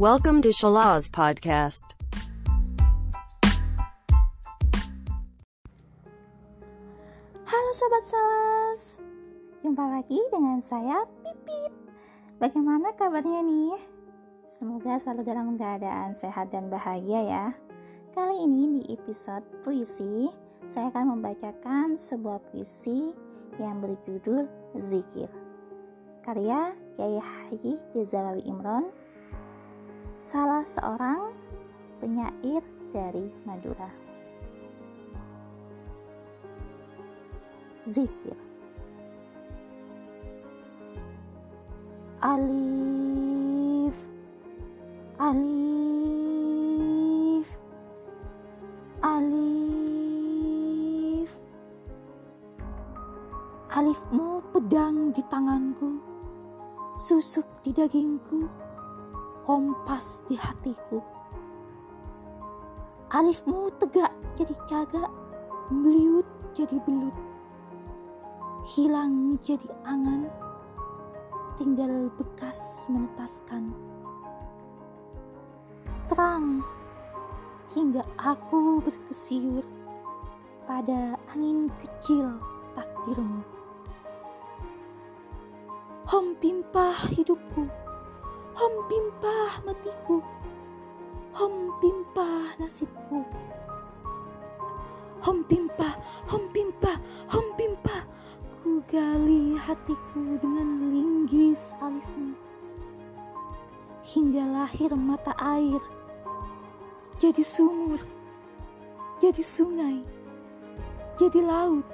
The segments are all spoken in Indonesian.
Welcome to Shalaz Podcast. Halo Sobat Salas. Jumpa lagi dengan saya Pipit. Bagaimana kabarnya nih? Semoga selalu dalam keadaan sehat dan bahagia ya. Kali ini di episode puisi Saya akan membacakan sebuah puisi yang berjudul Zikir. Karya Kiai Haji Jazalawi Imron Salah seorang penyair dari Madura zikir. Alif, alif, alif. Alifmu pedang di tanganku, susuk di dagingku, kompas di hatiku. Alifmu tegak jadi cagak, meliut jadi belut hilang jadi angan, tinggal bekas menetaskan. Terang hingga aku berkesiur pada angin kecil takdirmu. Hom pimpah hidupku, hom pimpah matiku, hom pimpah nasibku. Hom pimpah, hom pimpah, hom pimpah, Ku gali hatiku dengan linggis alifmu. Hingga lahir mata air. Jadi sumur. Jadi sungai. Jadi laut.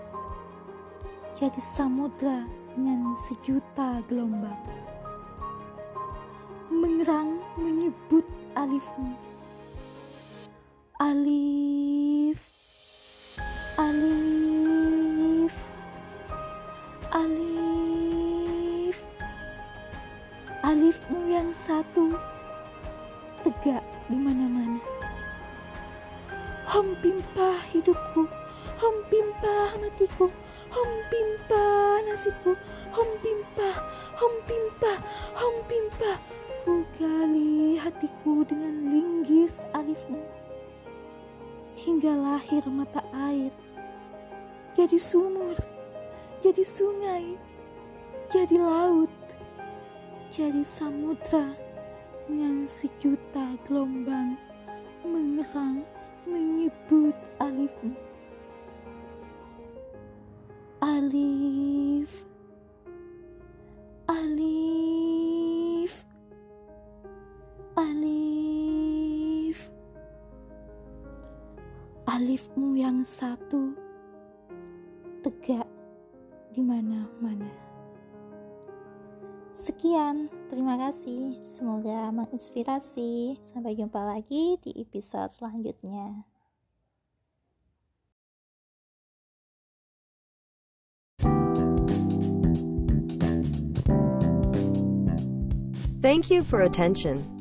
Jadi samudra dengan sejuta gelombang Mengerang menyebut alifmu Alif. Alif. Alif. Alifmu yang satu. Tegak di mana-mana. Hom hidupku. Hom matiku Hom nasibku Hom hatiku dengan linggis alifmu Hingga lahir mata air Jadi sumur jadi sungai, jadi laut, jadi samudra dengan sejuta gelombang mengerang menyebut alifmu. Alif, alif, alifmu yang satu tegak di mana-mana. Sekian, terima kasih. Semoga menginspirasi. Sampai jumpa lagi di episode selanjutnya. Thank you for attention.